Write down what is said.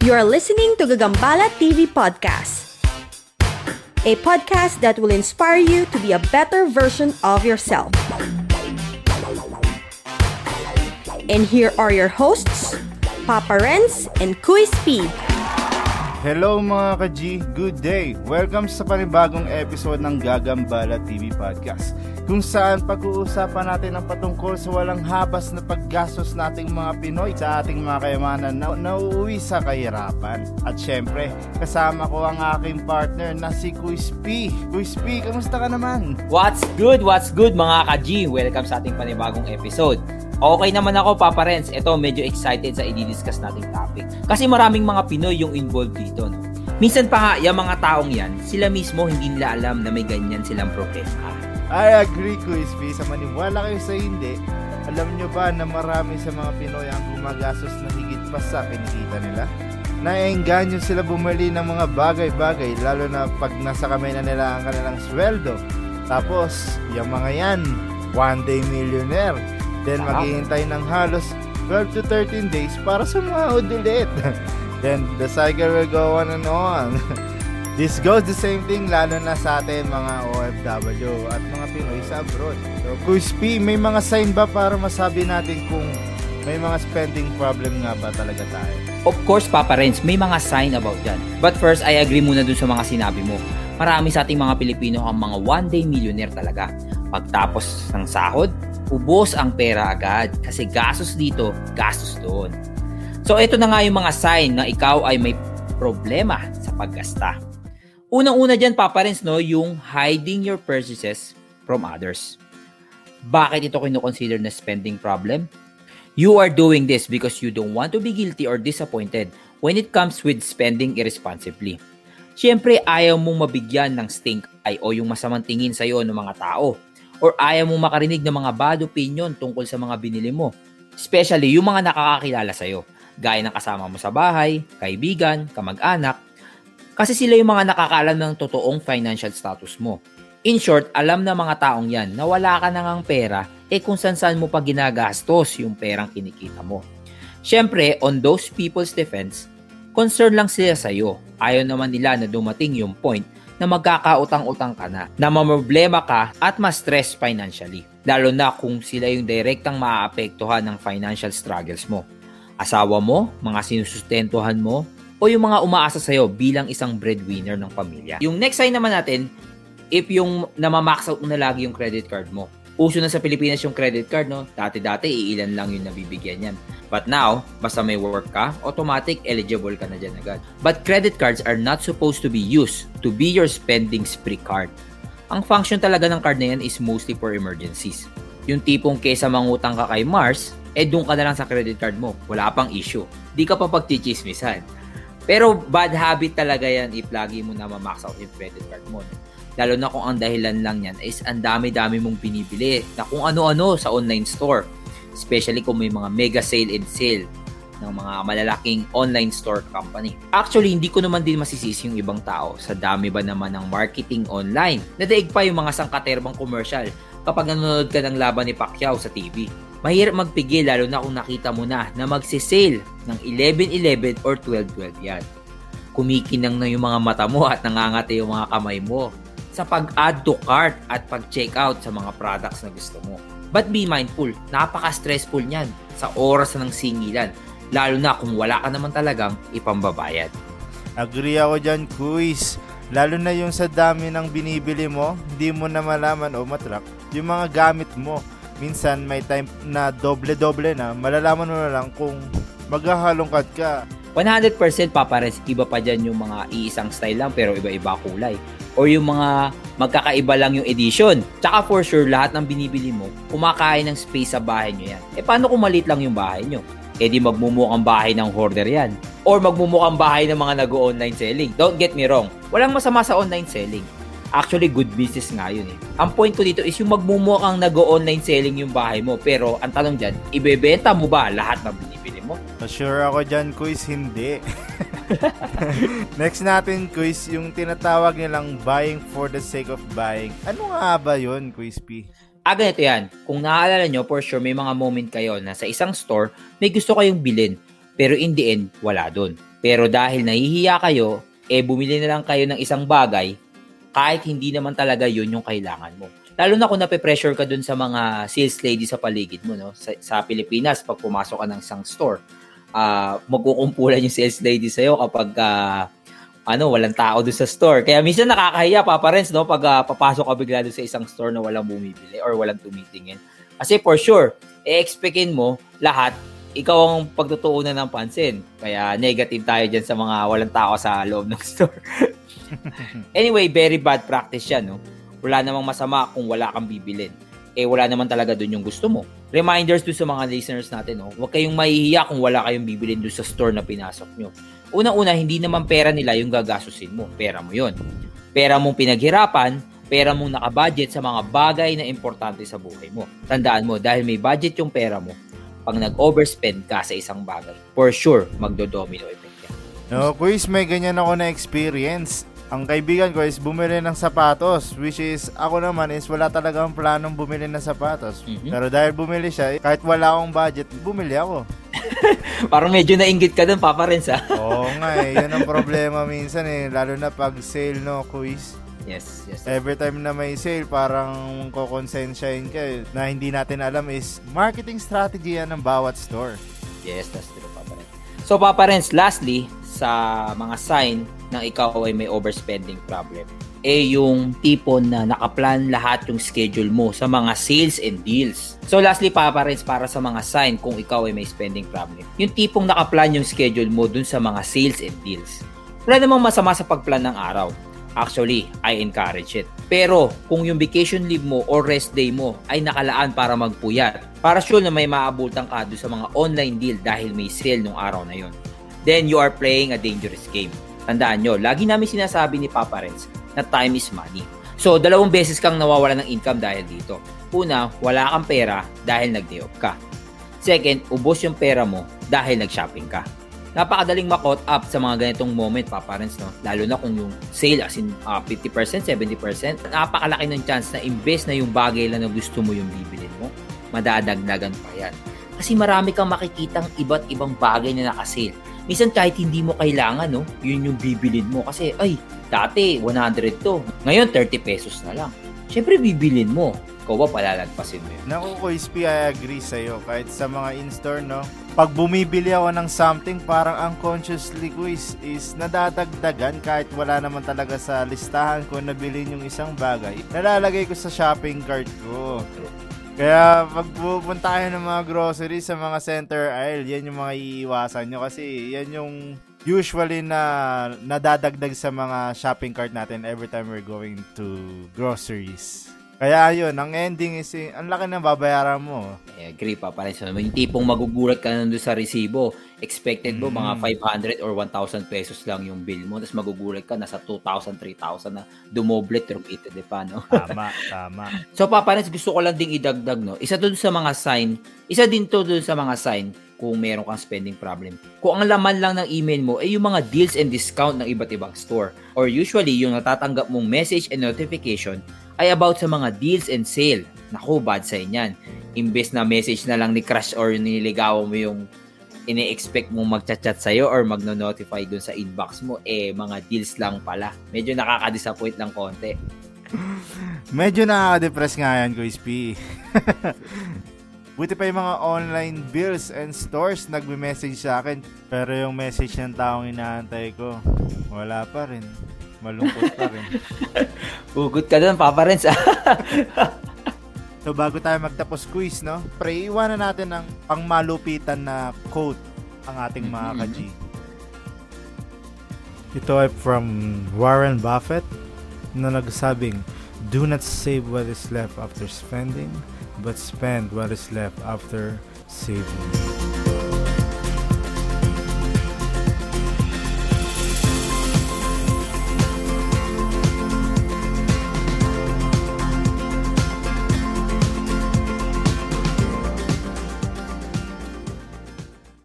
You are listening to Gagambala TV Podcast, a podcast that will inspire you to be a better version of yourself. And here are your hosts, Papa Renz and Kuis P. Hello mga ka-G, good day! Welcome sa panibagong episode ng Gagambala TV Podcast kung saan pag-uusapan natin ang patungkol sa walang habas na paggastos nating mga Pinoy sa ating mga kayamanan na nauuwi sa kahirapan. At syempre, kasama ko ang aking partner na si Kuis P. Kuis P, kamusta ka naman? What's good? What's good mga ka-G? Welcome sa ating panibagong episode. Okay naman ako, Papa Renz. Ito, medyo excited sa i-discuss nating topic. Kasi maraming mga Pinoy yung involved dito. No? Minsan pa nga, yung mga taong yan, sila mismo hindi nila alam na may ganyan silang problema. I agree, Kuis P. Sa maniwala kayo sa hindi, alam nyo ba na marami sa mga Pinoy ang gumagastos na higit pa sa kinikita nila? Naiengganyo sila bumili ng mga bagay-bagay lalo na pag nasa kamay na nila ang kanilang sweldo. Tapos, yung mga yan, one day millionaire Then maghihintay ng halos 12 to 13 days para sa mga ulit. Then the cycle will go on and on. This goes the same thing lalo na sa atin mga OFW at mga Pinoy sa abroad. So, Kuis P, may mga sign ba para masabi natin kung may mga spending problem nga ba talaga tayo? Of course, Papa Renz, may mga sign about dyan. But first, I agree muna dun sa mga sinabi mo. Marami sa ating mga Pilipino ang mga one-day millionaire talaga. Pagtapos ng sahod, ubos ang pera agad kasi gastos dito, gastos doon. So ito na nga yung mga sign na ikaw ay may problema sa paggasta. Unang-una dyan, Papa Renz, no, yung hiding your purchases from others. Bakit ito kino-consider na spending problem? You are doing this because you don't want to be guilty or disappointed when it comes with spending irresponsibly. Siyempre, ayaw mong mabigyan ng stink eye o yung masamang tingin sa'yo ng mga tao or ayaw mong makarinig ng mga bad opinion tungkol sa mga binili mo. Especially yung mga nakakakilala sa'yo, gaya ng kasama mo sa bahay, kaibigan, kamag-anak, kasi sila yung mga nakakalam ng totoong financial status mo. In short, alam na mga taong yan na wala ka na ngang pera eh kung saan saan mo pa ginagastos yung perang kinikita mo. Siyempre, on those people's defense, concern lang sila sa'yo. Ayaw naman nila na dumating yung point na magkakautang-utang ka na, na mamroblema ka at ma-stress financially. Lalo na kung sila yung direktang maaapektuhan ng financial struggles mo. Asawa mo, mga sinusustentuhan mo, o yung mga umaasa sa'yo bilang isang breadwinner ng pamilya. Yung next sign naman natin, if yung namamax out na lagi yung credit card mo. Uso na sa Pilipinas yung credit card, no? Dati-dati, iilan lang yung nabibigyan yan. But now, basta may work ka, automatic eligible ka na dyan agad. But credit cards are not supposed to be used to be your spending spree card. Ang function talaga ng card na yan is mostly for emergencies. Yung tipong kesa mangutang ka kay Mars, eh doon ka na lang sa credit card mo. Wala pang issue. Di ka pa pagchichismisan. Pero bad habit talaga yan if lagi mo na ma-max out yung credit card mo. Lalo na kung ang dahilan lang yan is ang dami-dami mong binibili na kung ano-ano sa online store. Especially kung may mga mega sale and sale ng mga malalaking online store company. Actually, hindi ko naman din masisisi yung ibang tao sa dami ba naman ng marketing online. Nadaig pa yung mga sangkaterbang commercial kapag nanonood ka ng laban ni Pacquiao sa TV. Mahirap magpigil lalo na kung nakita mo na na magsisale ng 11-11 or 12-12 yan. Kumikinang na yung mga mata mo at nangangati yung mga kamay mo sa pag-add to cart at pag-check out sa mga products na gusto mo. But be mindful, napaka-stressful niyan sa oras ng singilan, lalo na kung wala ka naman talagang ipambabayad. Agree ako dyan, Kuis. Lalo na yung sa dami ng binibili mo, hindi mo na malaman o matrack yung mga gamit mo. Minsan may time na doble-doble na, malalaman mo na lang kung maghahalongkat ka. 100% papares, iba pa dyan yung mga iisang style lang pero iba-iba kulay. Or yung mga magkakaiba lang yung edition. Tsaka for sure, lahat ng binibili mo, kumakain ng space sa bahay nyo yan. Eh paano kung maliit lang yung bahay nyo? Eh di magmumukhang bahay ng hoarder yan. Or magmumukhang bahay ng mga nag-online selling. Don't get me wrong, walang masama sa online selling. Actually, good business nga yun eh. Ang point ko dito is yung magmumukhang nag-online selling yung bahay mo. Pero ang tanong dyan, ibebenta mo ba lahat ng binibili mo? Sure ako dyan, Kuis, hindi. Next natin, Kuis, yung tinatawag nilang buying for the sake of buying. Ano nga ba yun, Kuis P? Ah, ganito yan. Kung naaalala nyo, for sure, may mga moment kayo na sa isang store, may gusto kayong bilhin. Pero in the end, wala doon. Pero dahil nahihiya kayo, eh bumili na lang kayo ng isang bagay kahit hindi naman talaga yun yung kailangan mo. Lalo na kung nape-pressure ka dun sa mga sales lady sa paligid mo, no? Sa, sa Pilipinas, pag pumasok ka ng isang store, uh, magkukumpulan yung sales lady sa'yo kapag uh, ano, walang tao doon sa store. Kaya minsan nakakahiya, Papa Renz, no? Pag uh, papasok ka bigla doon sa isang store na walang bumibili or walang tumitingin. Kasi for sure, e-expectin mo lahat ikaw ang pagtutuunan ng pansin. Kaya negative tayo dyan sa mga walang tao sa loob ng store. anyway, very bad practice yan, no? Wala namang masama kung wala kang bibilin. Eh, wala naman talaga dun yung gusto mo. Reminders to sa mga listeners natin, no? Huwag kayong mahihiya kung wala kayong bibilin dun sa store na pinasok nyo. Una-una, hindi naman pera nila yung gagasusin mo. Pera mo yon. Pera mong pinaghirapan, pera mong nakabudget sa mga bagay na importante sa buhay mo. Tandaan mo, dahil may budget yung pera mo, pag nag-overspend ka sa isang bagay, for sure, magdo-domino effect yan. No, quiz, may ganyan ako na experience. Ang kaibigan ko is bumili ng sapatos, which is ako naman is wala talagang planong bumili ng sapatos. Mm-hmm. Pero dahil bumili siya, kahit wala akong budget, bumili ako. Parang medyo nainggit ka dun, Papa Renz, ha? Oo nga eh. Yan ang problema minsan eh. Lalo na pag sale, no, quiz. Yes, yes. Every time na may sale, parang kokonsensyahin ka na hindi natin alam is marketing strategy yan ng bawat store. Yes, that's true, Papa Renz. So, Papa Renz, lastly, sa mga sign ng ikaw ay may overspending problem eh yung tipo na nakaplan lahat yung schedule mo sa mga sales and deals. So lastly, Papa Renz, para sa mga sign kung ikaw ay may spending problem. Yung tipong nakaplan yung schedule mo dun sa mga sales and deals. Wala namang masama sa pagplan ng araw. Actually, I encourage it. Pero kung yung vacation leave mo or rest day mo ay nakalaan para magpuyat, para sure na may maabultang ka sa mga online deal dahil may sale nung araw na yon, then you are playing a dangerous game. Tandaan nyo, lagi namin sinasabi ni Papa Renz na time is money. So, dalawang beses kang nawawala ng income dahil dito. Una, wala kang pera dahil nag-day ka. Second, ubos yung pera mo dahil nag-shopping ka. Napakadaling makot up sa mga ganitong moment, Papa Renz, no? Lalo na kung yung sale as in uh, 50%, 70%, napakalaki ng chance na imbes na yung bagay lang na gusto mo yung bibilin mo, madadagdagan pa yan. Kasi marami kang makikitang iba't ibang bagay na nakasale Minsan kahit hindi mo kailangan, no, yun yung bibilin mo. Kasi, ay, dati 100 to. Ngayon, 30 pesos na lang. Siyempre, bibilin mo. Ikaw ba palalagpasin mo yun? Naku, Koispi, I agree sa'yo. Kahit sa mga in-store, no? Pag bumibili ako ng something, parang unconsciously ko is, is nadadagdagan kahit wala naman talaga sa listahan ko na bilhin yung isang bagay. Nalalagay ko sa shopping cart ko. Kaya pag pupunta kayo ng mga groceries sa mga center aisle, yan yung mga iiwasan nyo kasi yan yung usually na nadadagdag sa mga shopping cart natin every time we're going to groceries. Kaya yun, ang ending is, eh, ang laki ng babayaran mo. I agree pa pa rin. So, yung tipong magugulat ka nandun sa resibo, expected mo mm. mga 500 or 1,000 pesos lang yung bill mo, tapos magugulat ka, nasa 2,000, 3,000 na dumoble, triplete, di pa, no? Tama, tama. so, Papa gusto ko lang ding idagdag, no? Isa dun sa mga sign, isa din to dun sa mga sign kung meron kang spending problem. Kung ang laman lang ng email mo ay yung mga deals and discount ng iba't ibang store or usually yung natatanggap mong message and notification ay about sa mga deals and sale. Naku, bad sa inyan. Imbes na message na lang ni crush or nililigawan mo yung ini-expect mong magchat-chat sa'yo or magno-notify dun sa inbox mo, eh, mga deals lang pala. Medyo nakaka-disappoint lang konti. Medyo nakaka-depress nga yan, Kuis P. Buti pa yung mga online bills and stores nagme-message sa akin. Pero yung message ng taong inaantay ko, wala pa rin. Malungkot pa rin. Ugot ka doon, Papa Renz. so bago tayo magtapos quiz, no? Pre, iwanan natin ang pangmalupitan na quote ang ating mga mm-hmm. ka-G. Ito ay from Warren Buffett na nagsabing, Do not save what is left after spending, but spend what is left after saving.